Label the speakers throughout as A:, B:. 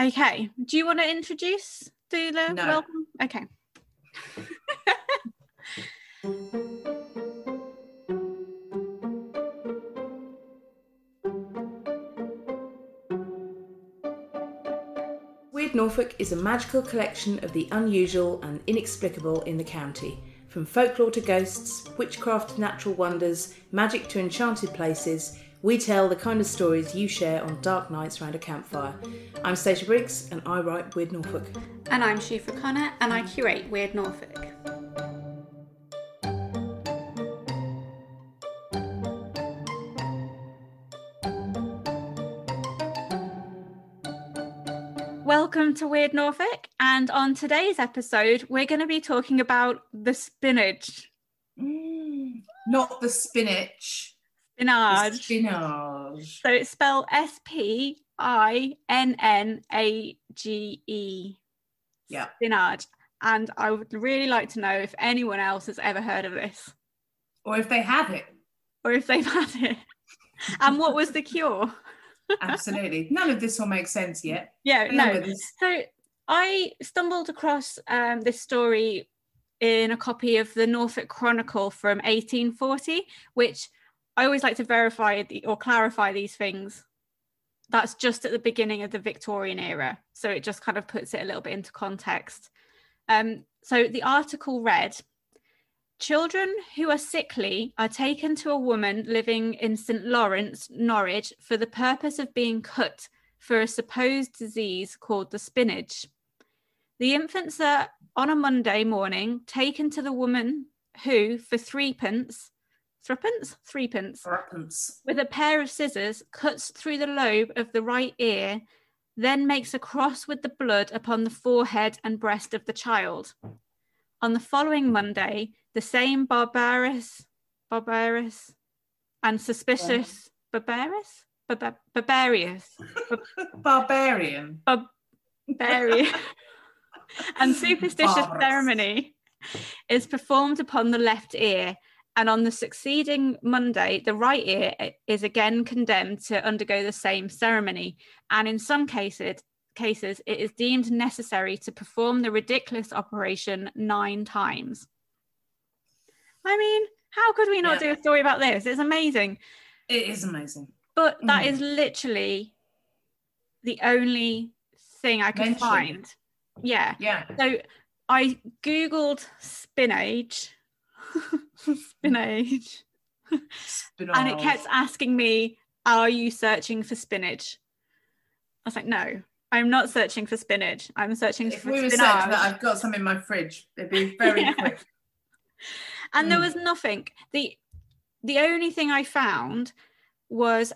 A: Okay. Do you want to introduce do the
B: No.
A: welcome? Okay.
B: Weird Norfolk is a magical collection of the unusual and inexplicable in the county. From folklore to ghosts, witchcraft to natural wonders, magic to enchanted places, we tell the kind of stories you share on dark nights round a campfire. I'm Stacia Briggs and I write Weird Norfolk.
A: And I'm Siofra Connor and I curate Weird Norfolk. Welcome to Weird Norfolk, and on today's episode, we're going to be talking about the spinach.
B: Mm, not the spinach.
A: Spinach.
B: Spinach.
A: So it's spelled S P I N N A G E.
B: Yeah.
A: Spinach. And I would really like to know if anyone else has ever heard of this
B: Or if they have it.
A: or if they've had it. and what was the cure?
B: Absolutely. None of this will make sense yet.
A: Yeah,
B: on
A: no. So I stumbled across um, this story in a copy of the Norfolk Chronicle from 1840, which I always like to verify the, or clarify these things. That's just at the beginning of the Victorian era. So it just kind of puts it a little bit into context. Um, so the article read Children who are sickly are taken to a woman living in St. Lawrence, Norwich, for the purpose of being cut for a supposed disease called the spinnage. The infants are on a Monday morning taken to the woman who, for threepence, threepence, threepence,
B: Threepence.
A: with a pair of scissors, cuts through the lobe of the right ear, then makes a cross with the blood upon the forehead and breast of the child. On the following Monday, the same barbarous, barbarous, and suspicious, barbarous, Barba- barbarious,
B: Barbarian.
A: barbarian, and superstitious
B: Barbarous.
A: ceremony is performed upon the left ear. And on the succeeding Monday, the right ear is again condemned to undergo the same ceremony. And in some cases, cases, it is deemed necessary to perform the ridiculous operation nine times. I mean, how could we not
B: Yeah.
A: do a story about this? It's amazing.
B: It is amazing.
A: But that
B: Mm.
A: is literally the only thing I could find. Yeah.
B: Yeah.
A: So I googled spinach, spinach,
B: Spinach.
A: and it kept asking me, "Are you searching for spinach?" I was like, "No, I'm not searching for spinach. I'm searching
B: If
A: for
B: we were
A: spinach."
B: that, I've got some in my fridge. It'd be very
A: Yeah.
B: quick.
A: and there
B: Mm.
A: was nothing the the only thing i found was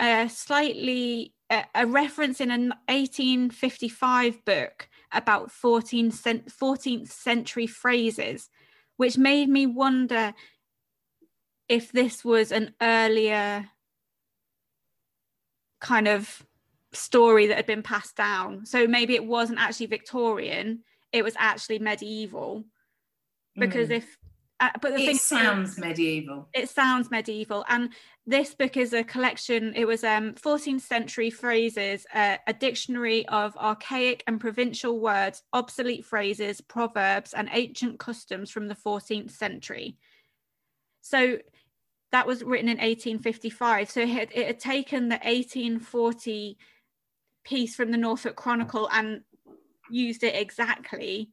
A: a slightly a, a reference in an 1855 book about 14 cent, 14th century phrases which made me wonder if this was an earlier kind of story that had been passed down so maybe it wasn't actually victorian it was actually medieval because
B: Mm.
A: if uh, but the
B: it
A: thing
B: sounds medieval.
A: it sounds medieval and this book is a collection it was um 14th century phrases uh, a dictionary of archaic and provincial words obsolete phrases proverbs and ancient customs from the 14th century so that was written in 1855 so it had, it had taken the 1840 piece from the norfolk chronicle and used it exactly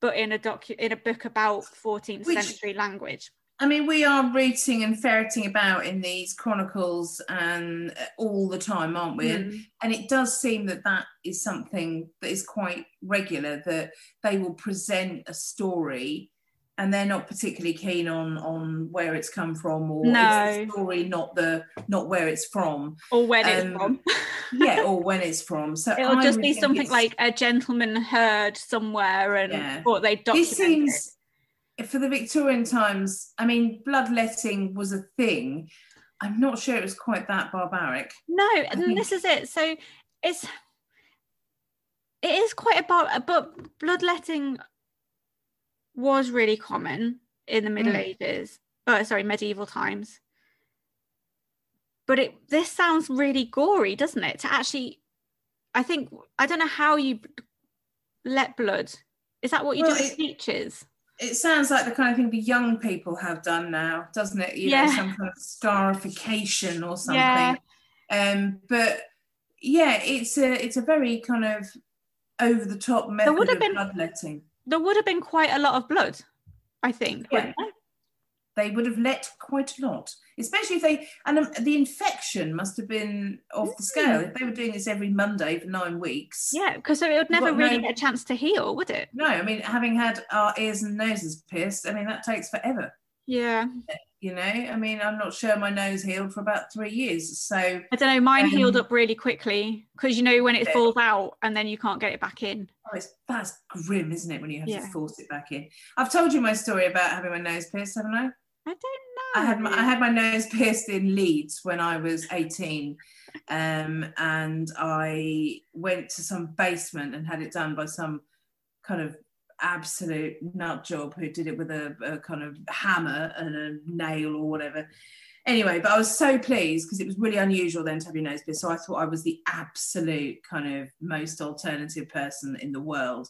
A: but in a docu in a book about 14th
B: Which-
A: century language
B: I mean, we are rooting and ferreting about in these chronicles and uh, all the time, aren't we? And,
A: Mm.
B: and it does seem that that is something that is quite regular. That they will present a story, and they're not particularly keen on on where it's come from or
A: No.
B: it's the story, not the not where it's from.
A: or when
B: Um,
A: it's from.
B: Yeah, or when it's from. So
A: It'll
B: I
A: just be something
B: it's-
A: like a gentleman heard somewhere and
B: Yeah.
A: thought they
B: this
A: documented.
B: seems for the Victorian times. I mean, bloodletting was a thing. I'm not sure it was quite that barbaric.
A: No, and
B: think-
A: this is it. So it's it is quite about but bloodletting was really common in the Middle
B: Mm.
A: Ages. Oh, sorry, medieval times. But it this sounds really gory, doesn't it? To actually I think I don't know how you let blood. Is that what you
B: Well,
A: do
B: it-
A: speeches?
B: It sounds like the kind of thing the young people have done now, doesn't it? You
A: Yeah.
B: know, some kind of scarification or something.
A: Yeah.
B: Um, but yeah, it's a it's a very kind of over the top method
A: would have
B: of
A: been-
B: bloodletting.
A: There would have been quite a lot of blood, I think.
B: Yeah. They would have let quite a lot, especially if they and um, the infection must have been off the scale. If they were doing this every Monday for nine weeks,
A: Yeah, because it would never really
B: no-
A: get a chance to heal, would it?
B: no, I mean, having had our ears and noses pierced, I mean that takes forever.
A: Yeah.
B: You know, I mean, I'm not sure my nose healed for about three years. So
A: I don't know. Mine healed
B: Um,
A: up really quickly because you know when it falls out and then you can't get it back in.
B: oh, it's, that's grim, isn't it? When you have
A: Yeah.
B: to force it back in. I've told you my story about having my nose pierced, haven't I?
A: I don't know.
B: I had my, I had my nose pierced in Leeds when I was 18, um, and I went to some basement and had it done by some kind of absolute nut job who did it with a, a kind of hammer and a nail or whatever. Anyway, but I was so pleased because it was really unusual then to have your nose pierced. So I thought I was the absolute kind of most alternative person in the world.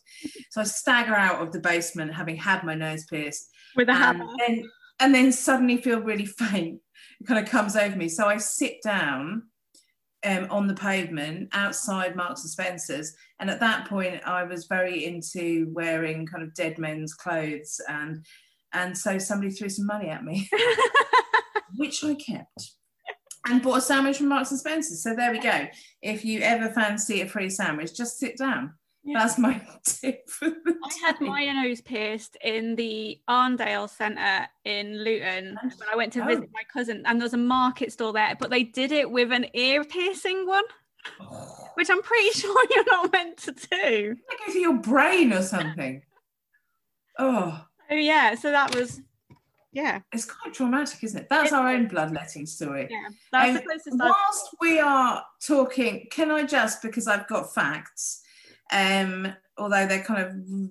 B: So I stagger out of the basement having had my nose pierced
A: with a
B: and
A: hammer.
B: then and then suddenly feel really faint. It kind of comes over me. So I sit down um, on the pavement outside Marks and Spencers, and at that point I was very into wearing kind of dead men's clothes, and and so somebody threw some money at me, which I kept. And bought a sandwich from Marks and Spencers. So there we go. If you ever fancy a free sandwich, just sit down.
A: Yeah.
B: That's my tip. For the
A: I had my nose pierced in the Arndale Centre in Luton when I went to
B: Oh.
A: visit my cousin, and there was a market store there, but they did it with an ear piercing one, which I'm pretty sure you're not meant to do.
B: Like go for your brain or something. Oh,
A: Oh yeah, so that was, yeah,
B: it's quite traumatic, isn't it? That's
A: It
B: our own bloodletting story.
A: yeah. That's the
B: Um,
A: closest I've
B: Whilst we are talking, can I just because I've got facts, um, although they're kind of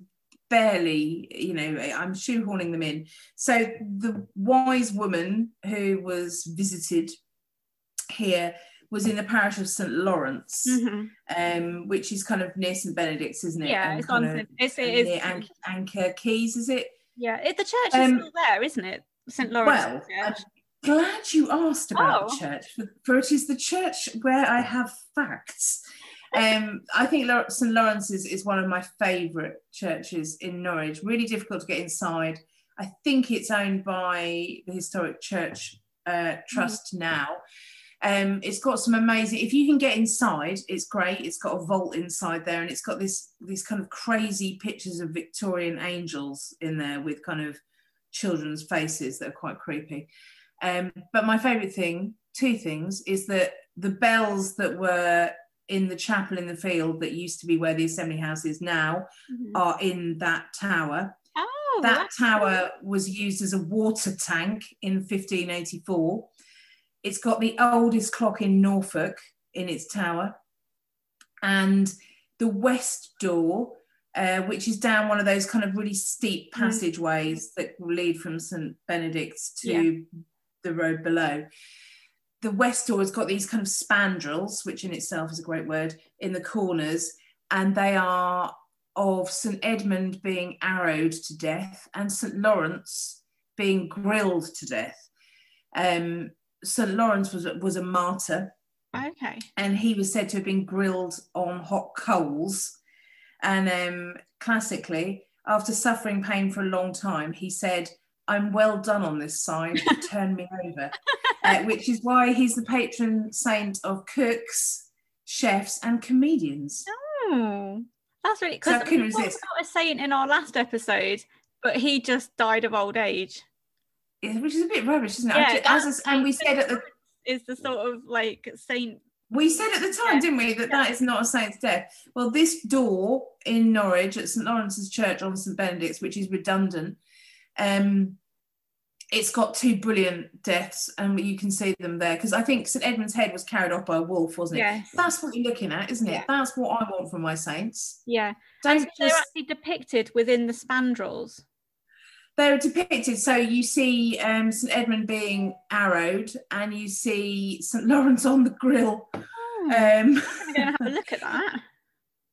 B: barely, you know, I'm shoehorning them in. So the wise woman who was visited here was in the parish of St Lawrence,
A: Mhm.
B: um, which is kind of near St Benedict's, isn't it?
A: Yeah,
B: And
A: it's on.
B: of
A: It's it is.
B: An- Anchor Keys, is it?
A: Yeah, it, the church is
B: Um,
A: still there, isn't it? St Lawrence
B: Well, I'm glad you asked about
A: Oh.
B: the church, for it is the church where I have facts. Um, I think St Lawrence's is one of my favourite churches in Norwich. Really difficult to get inside. I think it's owned by the Historic Church uh, Trust now. Um, it's got some amazing. If you can get inside, it's great. It's got a vault inside there, and it's got this these kind of crazy pictures of Victorian angels in there with kind of children's faces that are quite creepy. Um, but my favourite thing, two things, is that the bells that were in the chapel in the field that used to be where the assembly house is now
A: Mhm.
B: are in that tower.
A: Oh,
B: that tower was used as a water tank in 1584. It's got the oldest clock in Norfolk in its tower. And the west door, uh, which is down one of those kind of really steep
A: Mm.
B: passageways that lead from St. Benedict's to
A: Yeah.
B: the road below. The west door has got these kind of spandrels, which in itself is a great word, in the corners, and they are of St. Edmund being arrowed to death and St. Lawrence being grilled to death. Um, St. Lawrence was, was a martyr
A: okay.
B: and he was said to have been grilled on hot coals. And um, classically, after suffering pain for a long time, he said, I'm well done on this side, turn me over. Uh, which is why he's the patron saint of cooks, chefs, and comedians.
A: Oh, that's really
B: So I
A: because we about a saint in our last episode, but he just died of old age.
B: Yeah, Which is a bit rubbish, isn't it?
A: Yeah,
B: I ju- as I- and we said at the
A: Is the sort of like saint?
B: we said at the time,
A: Yeah.
B: didn't we, that that is not a saint's death. Well, this door in Norwich at St Lawrence's Church on St Benedict's, which is redundant, um, it's got two brilliant deaths, and you can see them there because I think St Edmund's head was carried off by a wolf, wasn't it?
A: Yes.
B: That's what you're looking at, isn't it?
A: Yeah.
B: That's what I want from my saints.
A: Yeah.
B: Don't
A: And they're
B: just
A: actually depicted within the spandrels.
B: they're depicted. So you see um, St Edmund being arrowed, and you see St Lawrence on the grill.
A: Oh,
B: Um,
A: I'm going to have a look at that.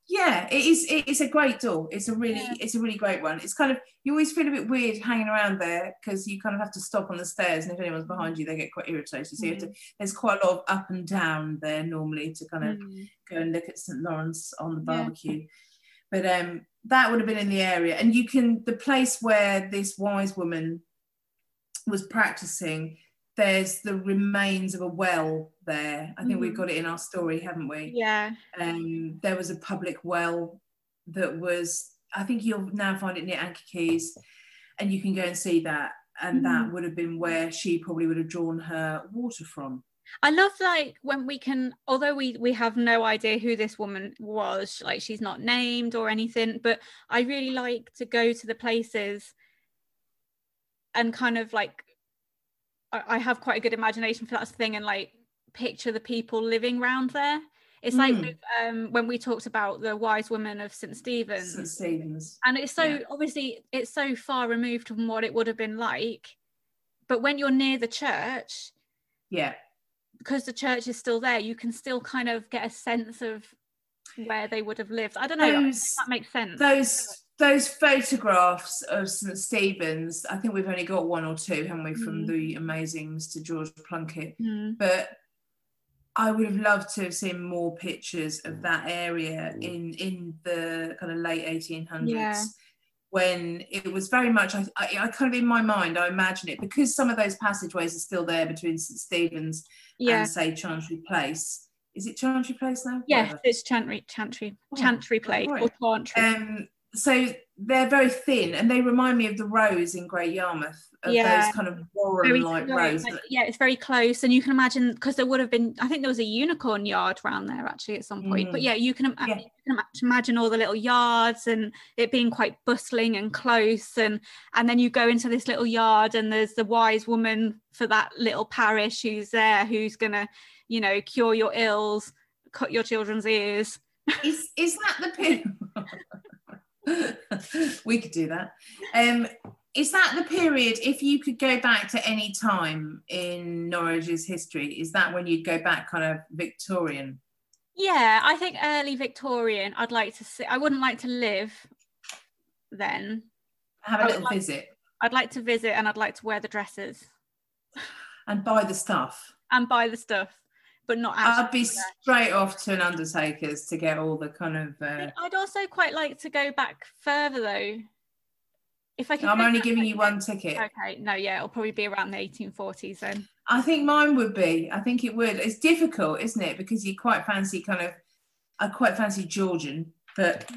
B: yeah, it is. It is a great door. It's a really,
A: Yeah.
B: it's a really great one. It's kind of you always feel a bit weird hanging around there because you kind of have to stop on the stairs, and if anyone's behind you, they get quite irritated. So you have to, there's quite a lot of up and down there normally to kind of
A: Mm.
B: go and look at St Lawrence on the
A: Yeah.
B: barbecue. But um, that would have been in the area, and you can the place where this wise woman was practicing. There's the remains of a well there. I think we've
A: Mhm.
B: got it in our story, haven't we?
A: Yeah.
B: um, there was a public well that was i think you'll now find it near anchor keys and you can go and see that and that would have been where she probably would have drawn her water from
A: I love like when we can, although we we have no idea who this woman was, like she's not named or anything, but I really like to go to the places and kind of like I, I have quite a good imagination for that thing and like picture the people living round there. It's like
B: Mm.
A: with, um, when we talked about the wise woman of St Stephen's,
B: st stephen's
A: and it's so
B: Yeah.
A: obviously it's so far removed from what it would have been like. But when you're near the church,
B: yeah
A: because the church is still there, you can still kind of get a sense of where they would have lived. I don't know.
B: those
A: that makes sense.
B: those those photographs of st stephen's i think we've only got one or two haven't we from
A: Mm.
B: the amazing mr george plunkett
A: Mm.
B: but I would have loved to have seen more pictures of that area in in the kind of late 1800s
A: Yeah.
B: when it was very much I, I, I kind of in my mind I imagine it because some of those passageways are still there between St Stephen's
A: Yeah.
B: and say Chantry Place. Is it Chantry Place now?
A: Yes,
B: Whatever.
A: it's Chantry, Chantry,
B: Oh,
A: Chantry Place or. Chantry.
B: Um, so they're very thin and they remind me of the rows in Great Yarmouth, of
A: Yeah.
B: those kind of Warren-like
A: close,
B: rows.
A: yeah, it's very close, and you can imagine because there would have been. I think there was a unicorn yard around there actually at some point. But
B: Mm.
A: yeah, you can,
B: Yeah.
A: you can ima- imagine all the little yards and it being quite bustling and close, and and then you go into this little yard and there's the wise woman for that little parish who's there, who's gonna, you know, cure your ills, cut your children's ears.
B: is is that the period? we could do that. Um, is that the period? If you could go back to any time in Norwich's history, is that when you'd go back, kind of Victorian?
A: Yeah, I think early Victorian. I'd like to see. I wouldn't like to live then.
B: Have a little
A: like-
B: visit
A: I'd like to visit and I'd like to wear the dresses
B: and buy the stuff.
A: and buy the stuff, but not actually.
B: I'd be straight off to an undertaker's to get all the kind of. Uh,
A: I'd also quite like to go back further though. If I can,
B: I'm only giving you one ticket.
A: Okay, no, yeah, it'll probably be around the 1840s then.
B: I think mine would be. I think it would. It's difficult, isn't it? Because you quite fancy kind of. I quite fancy Georgian, but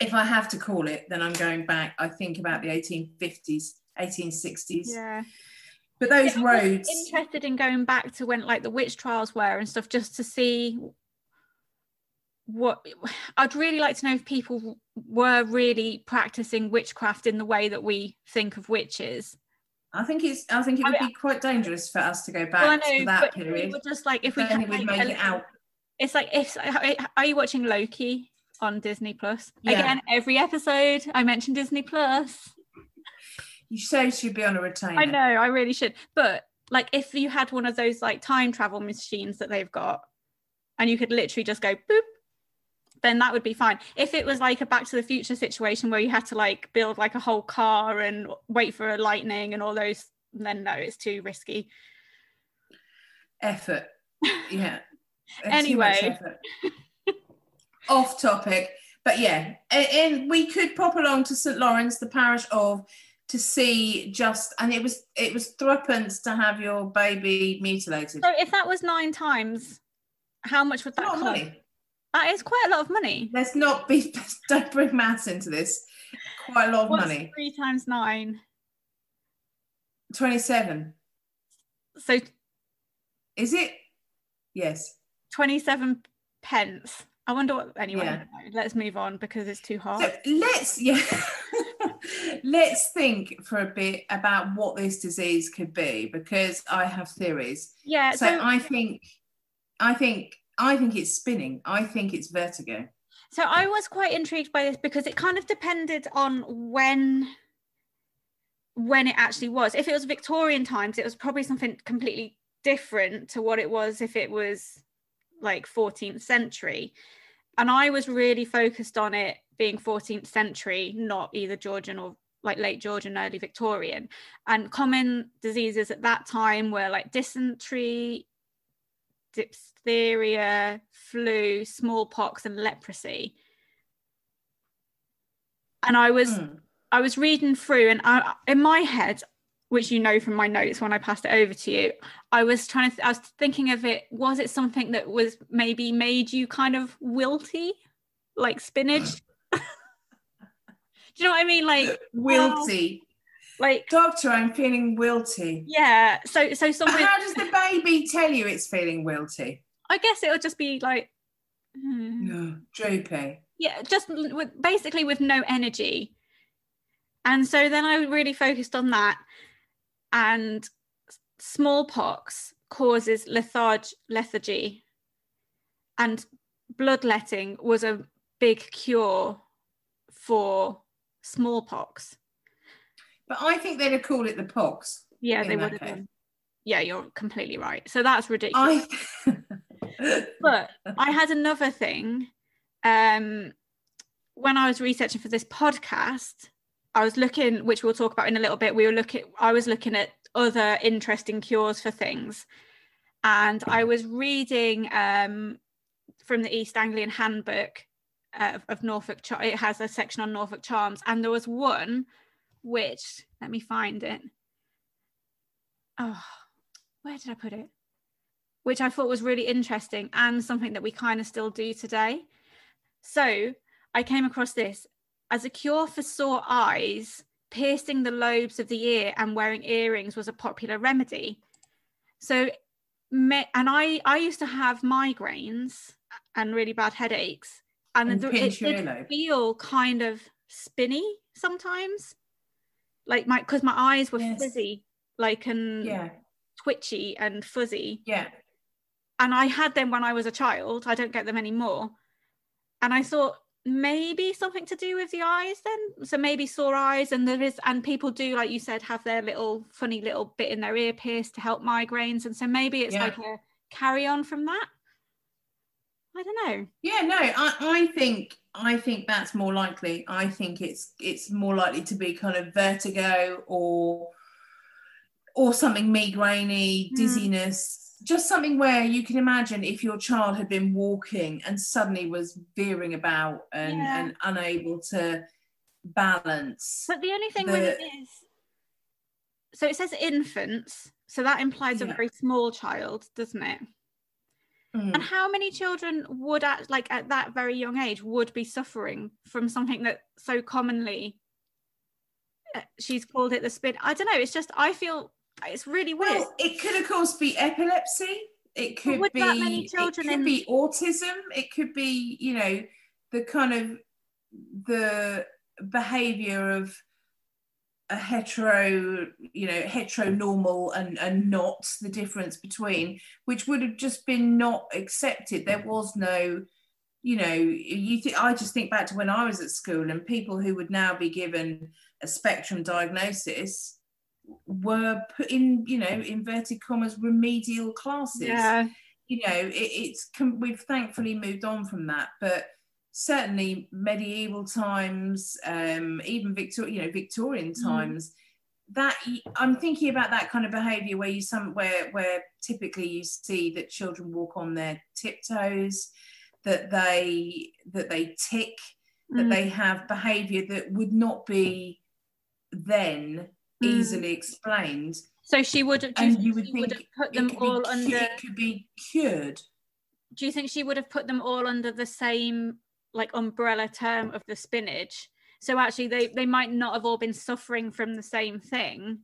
B: if I have to call it, then I'm going back. I think about the 1850s, 1860s.
A: Yeah.
B: But those
A: Yeah, I was
B: roads,
A: Interested in going back to when like the witch trials were and stuff, just to see what I'd really like to know if people were really practicing witchcraft in the way that we think of witches.
B: I think it's. I think it
A: I
B: would
A: mean-
B: be quite dangerous for us to go back
A: Well, I
B: to that
A: but we
B: period.
A: were just like if we can like,
B: make it out.
A: it's like if are you watching Loki on Disney Plus?
B: Yeah.
A: Again, every episode I mention Disney Plus.
B: You so should be on a retainer.
A: I know, I really should. But like if you had one of those like time travel machines that they've got and you could literally just go boop, then that would be fine. If it was like a back to the future situation where you had to like build like a whole car and wait for a lightning and all those, then no, it's too risky.
B: Effort. Yeah.
A: Anyway.
B: effort. Off topic. But yeah, and we could pop along to St Lawrence, the parish of, to see just, and it was it was threepence to have your baby mutilated.
A: So if that was nine times, how much would that cost?
B: money.
A: That is quite a lot of money.
B: Let's not be. Don't bring maths into this. Quite a lot of
A: What's
B: money.
A: three times nine?
B: Twenty-seven.
A: So
B: Is it? Yes.
A: 27 pence. I wonder what. Anyway,
B: Yeah.
A: let's move on because it's too hard.
B: So let's yeah. Let's think for a bit about what this disease could be because I have theories.
A: yeah.
B: So,
A: So,
B: I think, I think, I think it's spinning. I think it's vertigo.
A: so I was quite intrigued by this because it kind of depended on when when it actually was. If it was Victorian times, it was probably something completely different to what it was if it was like 14th century and i was really focused on it being 14th century not either georgian or like late georgian early victorian and common diseases at that time were like dysentery diphtheria flu smallpox and leprosy and i was mm. i was reading through and I, in my head which you know from my notes when I passed it over to you, I was trying to, th- I was thinking of it, was it something that was maybe made you kind of wilty, like spinach? Do you know what I mean? Like
B: wilty.
A: like
B: doctor, I'm feeling wilty.
A: Yeah. So so something.
B: How does the baby tell you it's feeling wilty?
A: I guess it'll just be like.
B: Hmm. No, droopy.
A: Yeah, just with basically with no energy. And so then I really focused on that and smallpox causes lethargy, lethargy and bloodletting was a big cure for smallpox.
B: But I think they'd have called it the pox.
A: Yeah, they would have been. Yeah, you're completely right. So that's ridiculous. I... but I had another thing. Um, when I was researching for this podcast, I was looking, which we'll talk about in a little bit. We were looking, I was looking at other interesting cures for things. And I was reading um, from the East Anglian Handbook Uh, of, of Norfolk. It has a section on Norfolk charms, and there was one which let me find it. Oh, where did I put it? Which I thought was really interesting and something that we kind of still do today. So I came across this as a cure for sore eyes, piercing the lobes of the ear and wearing earrings was a popular remedy. So, and I, I used to have migraines and really bad headaches, and, and it did feel kind of spinny sometimes, like my because my eyes were yes. fuzzy, like and
B: yeah.
A: twitchy and fuzzy.
B: Yeah.
A: And I had them when I was a child. I don't get them anymore. And I thought maybe something to do with the eyes then so maybe sore eyes and there is and people do like you said have their little funny little bit in their ear pierced to help migraines and so maybe it's yeah. like a carry on from that i don't know
B: yeah no I, I think i think that's more likely i think it's it's more likely to be kind of vertigo or or something migrainey hmm. dizziness mm just something where you can imagine if your child had been walking and suddenly was veering about and, yeah. and unable to balance.
A: But the only thing the, with it is, so it says infants, so that implies yeah. a very small child, doesn't it? Mm. And how many children would at like at that very young age would be suffering from something that so commonly uh, she's called it the spin? I don't know. It's just I feel it's really weird. Well,
B: it could, of course, be epilepsy. It could be. it could in... be autism. It could be, you know, the kind of the behaviour of a hetero, you know, heteronormal and and not the difference between, which would have just been not accepted. There was no, you know, you. Th- I just think back to when I was at school and people who would now be given a spectrum diagnosis were put in, you know, inverted commas, remedial classes.
A: Yeah.
B: You know, it, it's we've thankfully moved on from that, but certainly medieval times, um, even Victor, you know, Victorian mm. times. Mm. That I'm thinking about that kind of behaviour where you some where where typically you see that children walk on their tiptoes, that they that they tick, that mm. they have behaviour that would not be then Mm. easily explained.
A: So she would, do and you, would, think would have put them all
B: be,
A: under.
B: It could be cured.
A: Do you think she would have put them all under the same like umbrella term of the spinnage? So actually, they they might not have all been suffering from the same thing.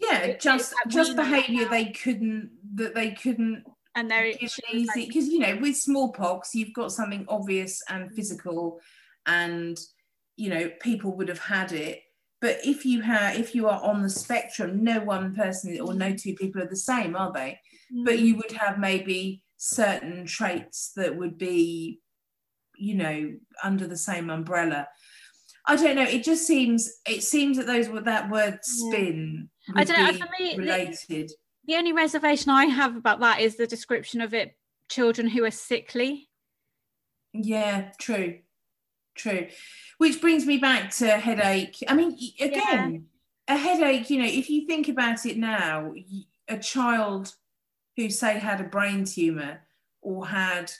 B: Yeah, just just behaviour they couldn't that they couldn't
A: and they're
B: easy because you know with smallpox you've got something obvious and physical and you know people would have had it but if you have if you are on the spectrum no one person or no two people are the same are they mm. but you would have maybe certain traits that would be you know under the same umbrella i don't know it just seems it seems that those were that word spin yeah. i don't know for me related
A: the, the only reservation i have about that is the description of it children who are sickly.
B: Yeah, true, true. Which brings me back to headache. I mean, again, a headache. You know, if you think about it now, a child who say had a brain tumor or had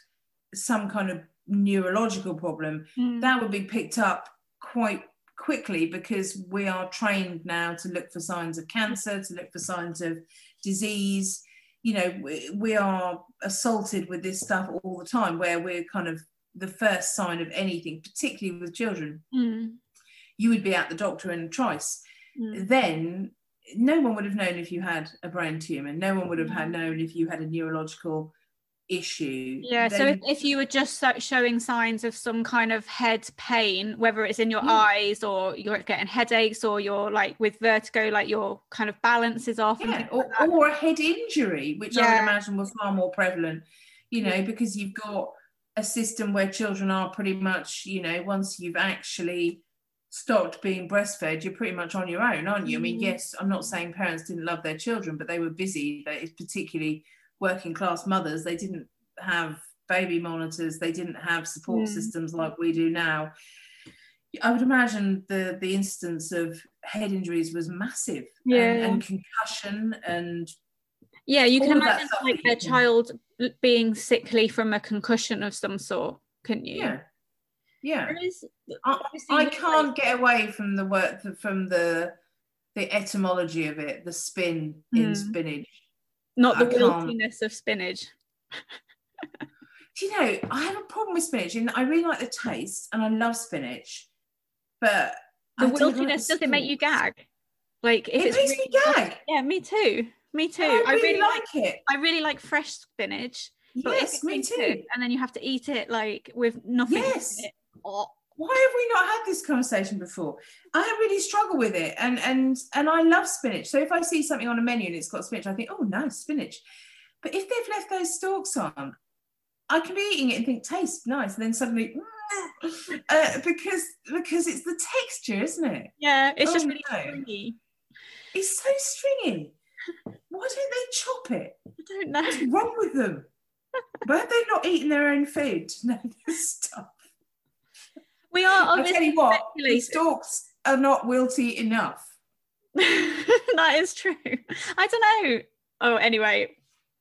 B: some kind of neurological problem,
A: Mm.
B: that would be picked up quite quickly because we are trained now to look for signs of cancer, to look for signs of disease. You know, we, we are assaulted with this stuff all the time where we're kind of the first sign of anything, particularly with children.
A: Mm.
B: You would be at the doctor in a trice.
A: Mm.
B: Then no one would have known if you had a brain tumor. No one would have had known if you had a neurological issue.
A: Yeah, so if, if you were just showing signs of some kind of head pain, whether it's in your
B: Mm.
A: eyes or you're getting headaches or you're like with vertigo, like your kind of balance is off.
B: yeah, or,
A: like
B: or a head injury, which I would imagine was far more prevalent, you know, because you've got a system where children are pretty much, you know, once you've actually stopped being breastfed, you're pretty much on your own, aren't you? I mean,
A: Mhm.
B: yes, I'm not saying parents didn't love their children, but they were busy. They, particularly working class mothers, they didn't have baby monitors, they didn't have support
A: Mm.
B: systems like we do now. I would imagine the the instance of head injuries was massive, and-
A: Yeah.
B: and, concussion, and
A: Yeah, you can
B: all of that
A: imagine like
B: you
A: child being sickly from a concussion of some sort, couldn't you?
B: yeah, yeah.
A: Is,
B: I, I can't
A: like-
B: get away from the work from the the etymology of it, the spin in
A: Hmm.
B: spinach.
A: Not the wiltiness of spinach.
B: Do you know, I have a problem with spinach, and I really like the taste, and I love spinach, but
A: The
B: I like
A: wiltiness does it make you gag? Like if
B: It
A: it's
B: makes
A: really
B: me gag.
A: Yeah, me too. Me too.
B: and I,
A: I
B: really, like, it.
A: I really like fresh spinach.
B: Yes, me too.
A: cooked and then you have to eat it like with nothing
B: Yes.
A: in it. Oh,
B: Why have we not had this conversation before? I really struggle with it, and and and I love spinach. So if I see something on a menu and it's got spinach, I think, oh, nice spinach. But if they've left those stalks on, I can be eating it and think tastes nice, and then suddenly, uh, because because it's the texture, isn't it?
A: yeah, it's just
B: Oh,
A: really
B: no.
A: stringy.
B: It's so stringy. Why don't they chop it?
A: I don't know.
B: What's wrong with them? Why have they not eaten their own food know this stuff?
A: We are obviously
B: I tell you what, the stalks are not wilty enough.
A: that is true. I don't know. Oh, anyway,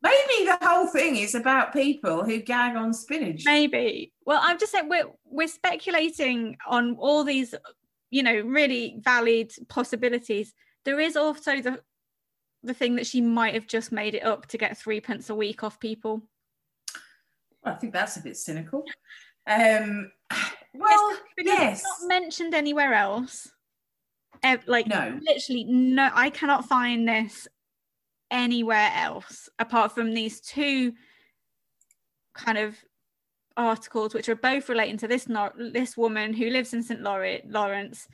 B: Maybe the whole thing is about people who gag on spinach.
A: maybe. Well, I'm just saying we're we're speculating on all these, you know, really valid possibilities. There is also the the thing that she might have just made it up to get three pence a week off people.
B: I think that's a bit cynical. Um, well,
A: Because
B: yes.
A: it's not mentioned anywhere else. Ev- like
B: No.
A: literally no I cannot find this anywhere else apart from these two kind of articles which are both relating to this not this woman who lives in St. Lawrence.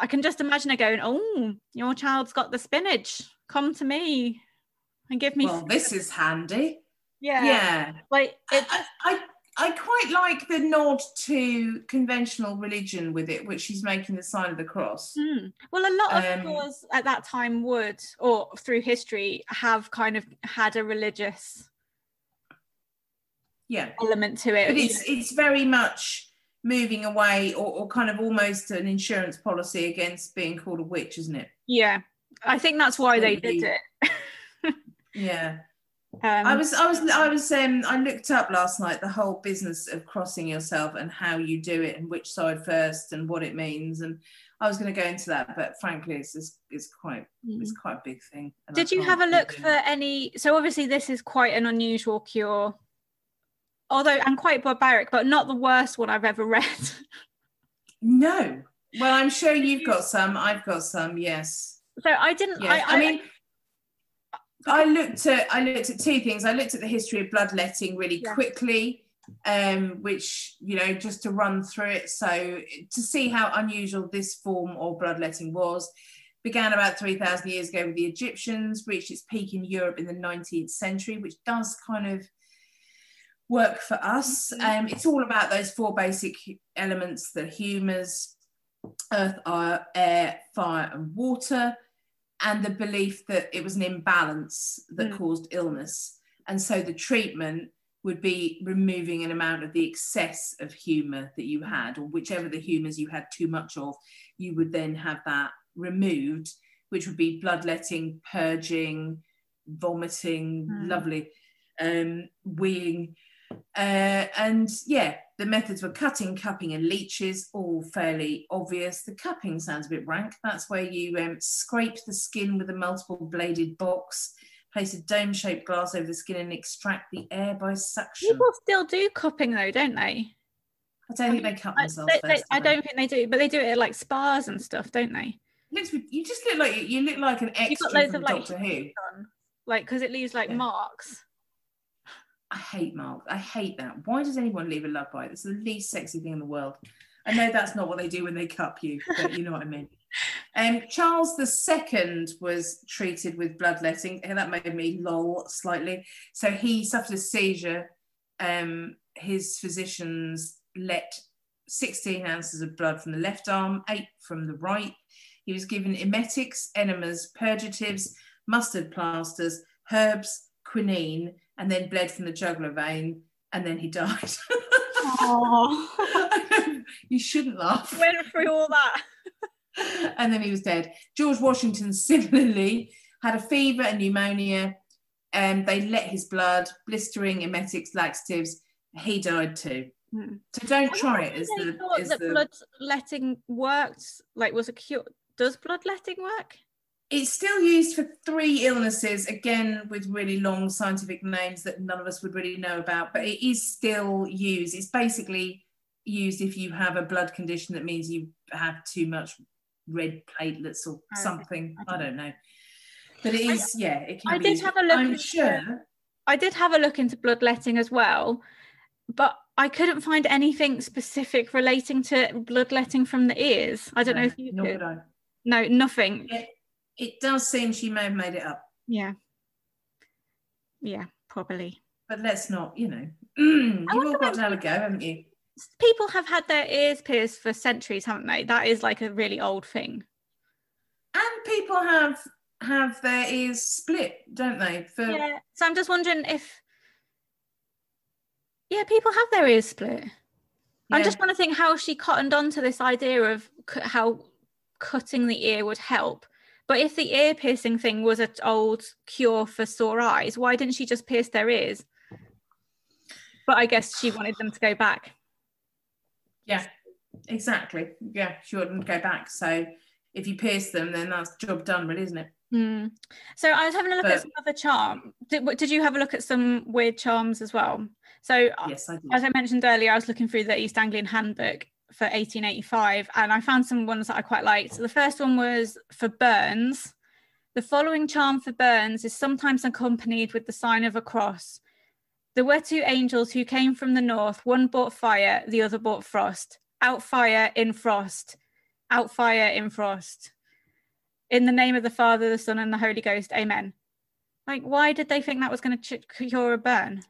A: I can just imagine her going, "Oh, your child's got the spinnage. Come to me and give me."
B: Well, this is handy.
A: yeah,
B: Yeah.
A: like
B: I,
A: it just
B: I, I quite like the nod to conventional religion with it, which she's making the sign of the cross.
A: Mm. Well, a lot of
B: Um,
A: laws at that time would, or through history, have kind of had a religious
B: Yeah.
A: element to it.
B: But it's it's very much moving away or, or kind of almost an insurance policy against being called a witch, isn't it?
A: yeah, I think that's why they did it.
B: Yeah.
A: Um,
B: I was I was I was um I looked up last night the whole business of crossing yourself and how you do it and which side first and what it means and I was going to go into that but frankly it's it's, it's quite it's quite a big thing. I
A: Did you have a look for any? So obviously this is quite an unusual cure, although and quite barbaric, but not the worst one I've ever read.
B: No. Well, I'm sure you've got some. I've got some. Yes.
A: So I didn't.
B: Yes.
A: I,
B: I, mean, I looked at I looked at two things. I looked at the history of bloodletting really
A: Yeah.
B: quickly, um, which you know just to run through it. So to see how unusual this form of bloodletting was, began about three thousand years ago with the Egyptians, reached its peak in Europe in the 19th century, which does kind of work for us.
A: Mhm.
B: Um, it's all about those four basic elements: the humours, earth, air, fire, and water, and the belief that it was an imbalance that
A: Mm.
B: caused illness. And so the treatment would be removing an amount of the excess of humour that you had, or whichever the humours you had too much of, you would then have that removed, which would be bloodletting, purging, vomiting,
A: Mm.
B: lovely, um, weeing. Uh, and yeah, the methods were cutting, cupping, and leeches, all fairly obvious. The cupping sounds a bit rank. That's where you um, scrape the skin with a multiple bladed box, place a dome shaped glass over the skin, and extract the air by suction.
A: People still do cupping though, don't they?
B: I don't think they cut themselves
A: they- they-. I don't think they do, but they do it at like spas and stuff, don't they?
B: You just look like you look like an
A: You've got
B: extra
A: loads
B: from
A: of like
B: Doctor Who.
A: on, like because it leaves like
B: Yeah.
A: marks.
B: I hate Mark. I hate that. Why does anyone leave a love bite? It's the least sexy thing in the world. I know that's not what they do when they cup you, but you know what I mean. Um, Charles II was treated with bloodletting, and that made me lol slightly. So he suffered a seizure. Um, his physicians let 16 ounces of blood from the left arm, eight from the right. He was given emetics, enemas, purgatives, mustard plasters, herbs, quinine, and then bled from the jugular vein, and then he died. You shouldn't laugh.
A: went through all that.
B: and then he was dead. George Washington similarly had a fever and pneumonia, and they let his blood, blistering, emetics, laxatives. He died too.
A: Hmm.
B: So don't try it
A: they
B: the,
A: thought
B: as
A: that
B: the
A: bloodletting worked. Like, was a cure? Does bloodletting work?
B: It's still used for three illnesses, again with really long scientific names that none of us would really know about, but it is still used. It's basically used if you have a blood condition that means you have too much red platelets or something.
A: I
B: don't know. But it is, I- yeah, it can
A: I
B: be
A: did have a look
B: I'm
A: into-
B: sure.
A: I did have a look into bloodletting as well, but I couldn't find anything specific relating to bloodletting from the ears. I don't know
B: No,
A: if you
B: nor
A: could. No, nothing.
B: It does seem she may have made it up,
A: Yeah. Yeah, probably.
B: but let's not, you know. You've all got to have a go, haven't you?
A: People have had their ears pierced for centuries, haven't they? That is like a really old thing.
B: And people have have their ears split, don't they? For
A: Yeah. So I'm just wondering if yeah, people have their ears split.
B: I'm
A: just want to think how she cottoned on to this idea of cu- how cutting the ear would help. But if the ear piercing thing was an old cure for sore eyes, why didn't she just pierce their ears? But I guess she wanted them to go back.
B: Yeah, exactly. Yeah, she wouldn't go back. So if you pierce them, then that's job done, really, isn't it?
A: Hmm. So I was having a look at some other charm. Did, did you have a look at some weird charms as well? So
B: Yes, I did.
A: as I mentioned earlier, I was looking through the East Anglian Handbook for 1885 and I found some ones that I quite liked. So the first one was for burns. The following charm for burns is sometimes accompanied with the sign of a cross. There were two angels who came from the north. One brought fire, the other brought frost. Out fire, in frost. Out fire, in frost. In the name of the Father, the Son, and the Holy Ghost. Amen. Like, why did they think that was going to cure a burn?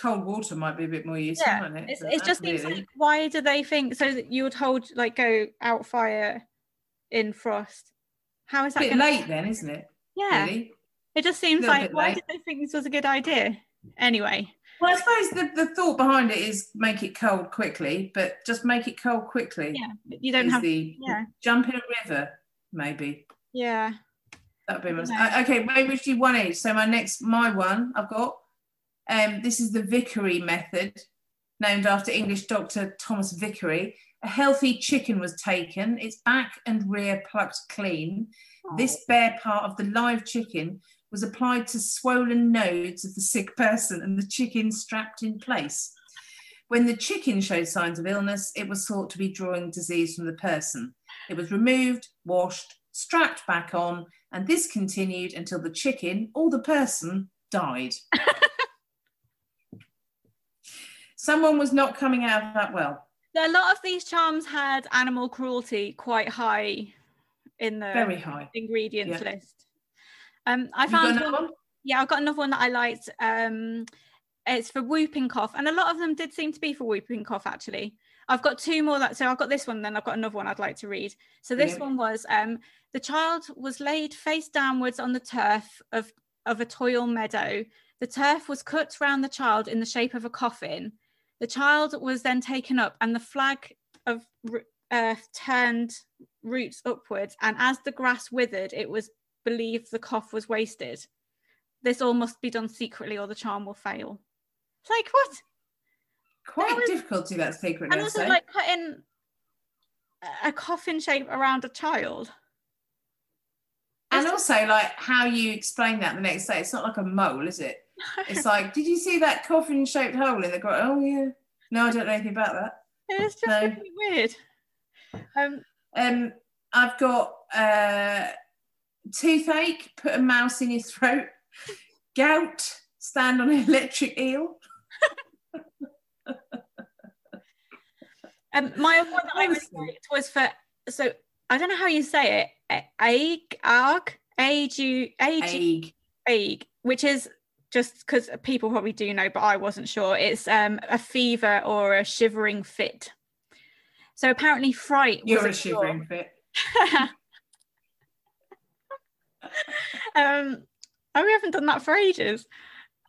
B: Cold water might be a bit more useful,
A: Yeah,
B: it?
A: It's, just
B: really-
A: like why do they think so that you would hold like go out fire in frost? How is
B: a
A: that
B: bit
A: gonna,
B: late then, isn't it?
A: Yeah,
B: Really?
A: it just seems like why
B: late.
A: did they think this was a good idea? Anyway,
B: Well, I suppose the, the thought behind it is make it cold quickly, but just make it cold quickly.
A: yeah, you don't have
B: the
A: yeah.
B: jump in a river, maybe.
A: yeah.
B: That'd be my okay. Maybe we should do one each. So my next, my one, I've got. Um, this is the Vicary method, named after English doctor Thomas Vicary. A healthy chicken was taken, its back and rear plucked clean. This bare part of the live chicken was applied to swollen nodes of the sick person and the chicken strapped in place. When the chicken showed signs of illness, it was thought to be drawing disease from the person. It was removed, washed, strapped back on, and this continued until the chicken or the person died. Someone was not coming out of that well.
A: A lot of these charms had animal cruelty quite high in the
B: Very high.
A: ingredients
B: Yeah.
A: list. Um, I
B: You
A: found one,
B: one?
A: yeah, I've got another one that I liked. Um, it's for whooping cough, and a lot of them did seem to be for whooping cough. Actually, I've got two more that. So I've got this one, then I've got another one I'd like to read. So this
B: Brilliant.
A: one was um, the child was laid face downwards on the turf of of a toil meadow. The turf was cut round the child in the shape of a coffin. The child was then taken up, and the flag of earth turned roots upwards. And as the grass withered, it was believed the cough was wasted. This all must be done secretly, or the charm will fail. It's like what?
B: Quite
A: was-
B: difficult to do that secretly.
A: And also, like putting a coffin shape around a child.
B: and also, like how you explain that the next day. It's not like a mole, is it? It's like, did you see that coffin-shaped hole in the ground? Oh yeah. No, I don't know anything about that.
A: It's just
B: No.
A: really weird. Um,
B: Um, I've got uh, toothache. Put a mouse in your throat. Gout. Stand on an electric eel.
A: um, my other one that I really liked was for so I don't know how you say it. Aig, arg, age, age,
B: ague,
A: which is just because people probably do know, but I wasn't sure. It's um a fever or a shivering fit. So apparently, fright. was
B: You're a shivering fit.
A: um, oh, we haven't done that for ages.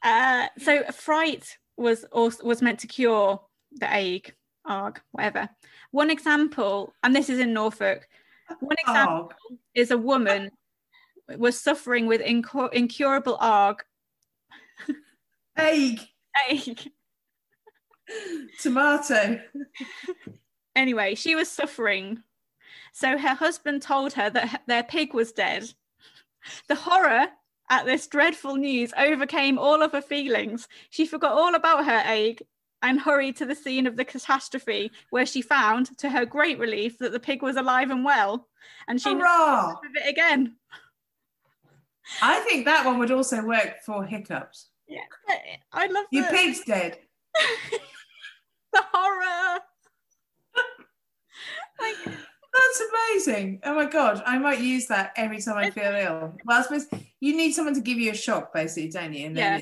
A: Uh, so fright was also was meant to cure the ague, arg, whatever. One example, and this is in Norfolk. One example
B: Oh,
A: is a woman was suffering with incu- incurable arg,
B: ague.
A: ague.
B: Tomato.
A: Anyway, she was suffering. So her husband told her that their pig was dead. The horror at this dreadful news overcame all of her feelings. She forgot all about her ache and hurried to the scene of the catastrophe, where she found, to her great relief, that the pig was alive and well. And she never
B: Hurrah!
A: thought it again.
B: I think that one would also work for hiccups.
A: Yeah, I love
B: Your
A: the,
B: pig's dead.
A: the horror. like,
B: That's amazing. Oh my god, I might use that every time I feel ill. Well, I suppose you need someone to give you a shock, basically, don't you? And
A: Yeah.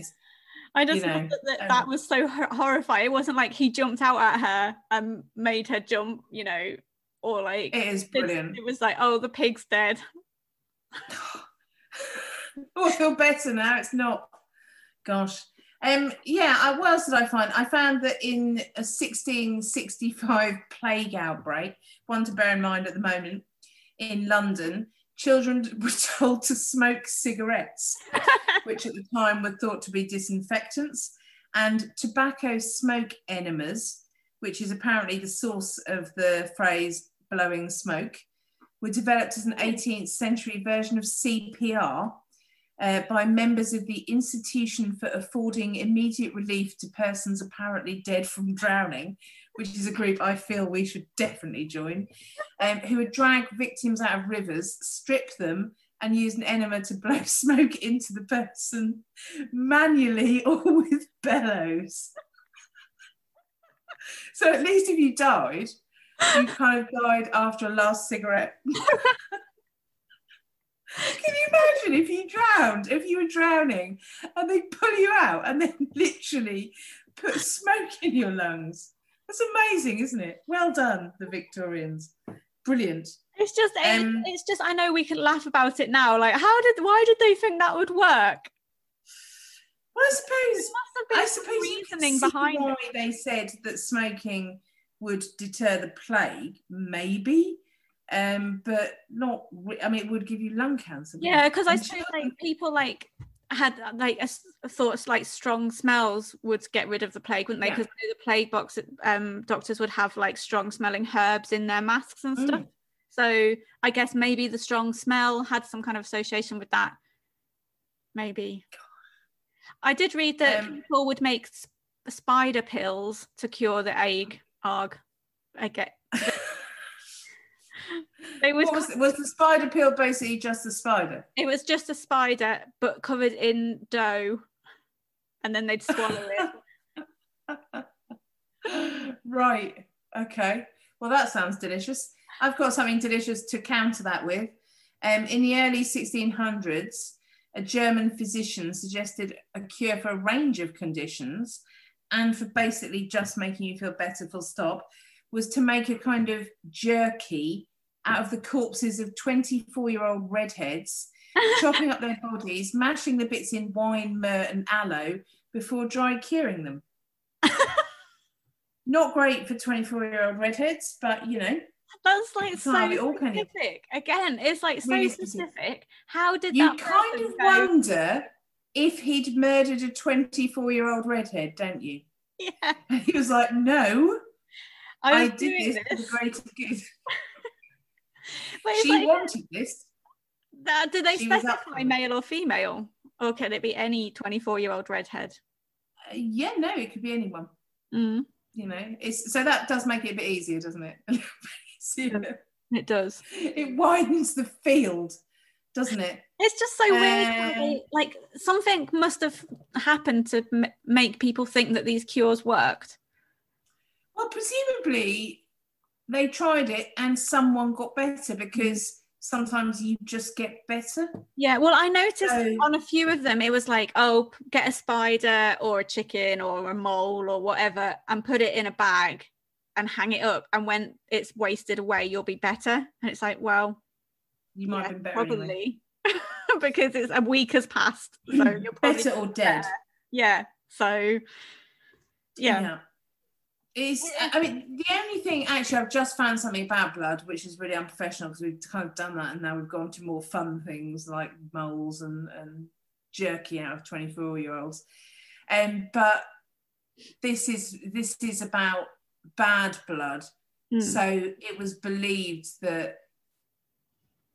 A: I just
B: you
A: love
B: know,
A: that, that,
B: um,
A: was so horrifying. It wasn't like he jumped out at her and made her jump, you know, or like
B: it is brilliant.
A: It was like, oh, the pig's dead.
B: oh, I feel better now. It's not. Gosh. Um, yeah, I, what else did I find? I found that in a 1665 plague outbreak, one to bear in mind at the moment, in London, children were told to smoke cigarettes, which at the time were thought to be disinfectants, and tobacco smoke enemas, which is apparently the source of the phrase blowing smoke, were developed as an 18th century version of CPR uh, by members of the Institution for Affording Immediate Relief to Persons Apparently Dead from Drowning, which is a group I feel we should definitely join, um, who would drag victims out of rivers, strip them, and use an enema to blow smoke into the person manually or with bellows. so at least if you died, you kind of died after a last cigarette. Can you imagine if you drowned, if you were drowning and they pull you out and then literally put smoke in your lungs? That's amazing, isn't it? Well done, the Victorians. Brilliant.
A: It's just,
B: um,
A: it's just. I know we can laugh about it now. Like, how did? Why did they think that would work?
B: Well, I suppose
A: Must have been
B: I suppose
A: reasoning behind
B: why
A: it.
B: they said that smoking would deter the plague, maybe, um, but not. re- I mean, it would give you lung cancer.
A: Yeah, because I suppose like people like had like a thoughts like strong smells would get rid of the plague, wouldn't they?
B: Yeah.
A: Because the plague box um, doctors would have like strong smelling herbs in their masks and stuff.
B: Mm.
A: So I guess maybe the strong smell had some kind of association with that. Maybe. I did read that
B: Um,
A: people would make s- spider pills to cure the ague. Arg. I get. Would
B: What was, was the spider pill basically just a spider?
A: It was just a spider, but covered in dough, and then they'd swallow it.
B: right. Okay. Well, that sounds delicious. I've got something delicious to counter that with. Um, in the early 1600s, a German physician suggested a cure for a range of conditions and for basically just making you feel better, full stop, was to make a kind of jerky out of the corpses of 24 year old redheads chopping up their bodies, mashing the bits in wine, myrrh, and aloe before dry curing them. Not great for 24 year old redheads, but you know.
A: That's like so
B: Can't have it all, can you?
A: specific. Again, it's like so
B: Really
A: specific.
B: specific.
A: How did
B: You
A: that
B: kind of
A: go,
B: wonder if he'd murdered a 24 year old redhead, don't you?
A: Yeah,
B: he was like, No,
A: I,
B: I, did
A: doing
B: this for the greater good. She
A: like,
B: wanted this.
A: that, did they
B: she
A: specify male or female? Or can it be any 24 year old redhead?
B: Uh, yeah, no, it could be anyone.
A: Mm,
B: You know, it's so that does make it a bit easier, doesn't it? A little bit easier.
A: it does.
B: It widens the field, doesn't it?
A: It's just so weird.
B: Uh,
A: they- like something must have happened to m- make people think that these cures worked.
B: Well, presumably they tried it and someone got better because sometimes you just get better.
A: Yeah, well, I noticed
B: So-
A: on a few of them, it was like, oh, get a spider or a chicken or a mole or whatever and put it in a bag and hang it up. And when it's wasted away, you'll be better. And it's like, well,
B: You might
A: yeah,
B: have been better. Anyway.
A: probably because it's a week has passed. So you're probably
B: better or dead.
A: Yeah. So, yeah.
B: It's, I mean, the only thing actually, I've just found something about blood, which is really unprofessional because we've kind of done that and now we've gone to more fun things like moles and, and jerky out of 24 year olds. Um, but this is this is about bad blood.
A: Mm.
B: So it was believed that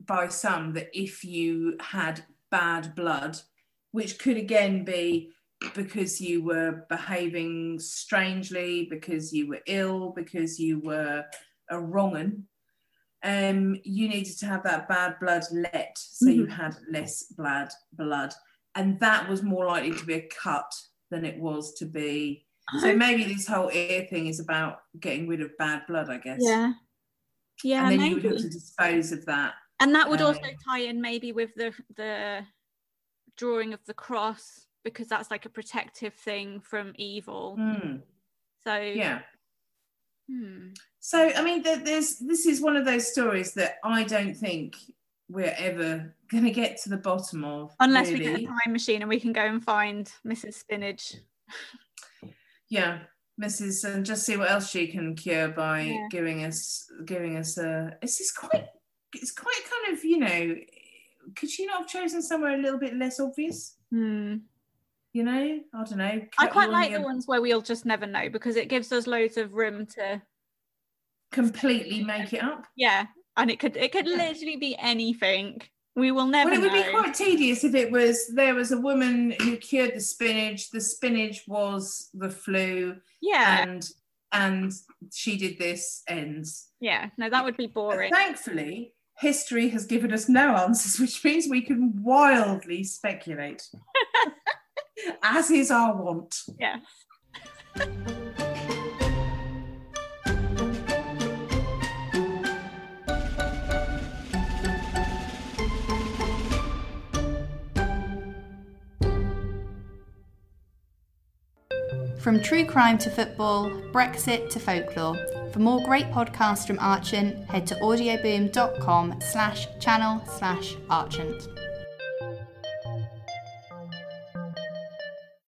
B: by some that if you had bad blood, which could again be because you were behaving strangely, because you were ill, because you were a wrong un, um, you needed to have that bad blood let, so you had less blood blood, and that was more likely to be a cut than it was to be. So maybe this whole ear thing is about getting rid of bad blood, I guess.
A: yeah. Yeah,
B: and then
A: maybe.
B: you would have to dispose of that.
A: and that would also
B: um,
A: tie in maybe with the the drawing of the cross because that's like a protective thing from evil.
B: Hmm,
A: So
B: yeah.
A: hmm.
B: So I mean, there- there's this is one of those stories that I don't think we're ever going to get to the bottom of.
A: unless we get a time machine and we can go and find Mrs. Spinnage.
B: yeah, Mrs. and just see what else she can cure by
A: Yeah.
B: giving us giving us a. It's just quite. It's quite kind of you know. Could she not have chosen somewhere a little bit less obvious?
A: Hmm.
B: You know, I don't know.
A: I quite like
B: your-
A: the ones where we'll just never know because it gives us loads of room to
B: completely make it up.
A: yeah, and it could it could literally be anything. We will never
B: Well, it would
A: know.
B: be quite tedious if it was there was a woman who cured the spinnage. The spinnage was the flu,
A: yeah,
B: and and she did this. Ends.
A: yeah. No, that would be
B: But
A: boring.
B: thankfully, history has given us no answers, which means we can wildly speculate, as is our wont.
A: Yeah.
C: From true crime to football, Brexit to folklore. For more great podcasts from Archant, head to audioboom.com slash channel slash Archant.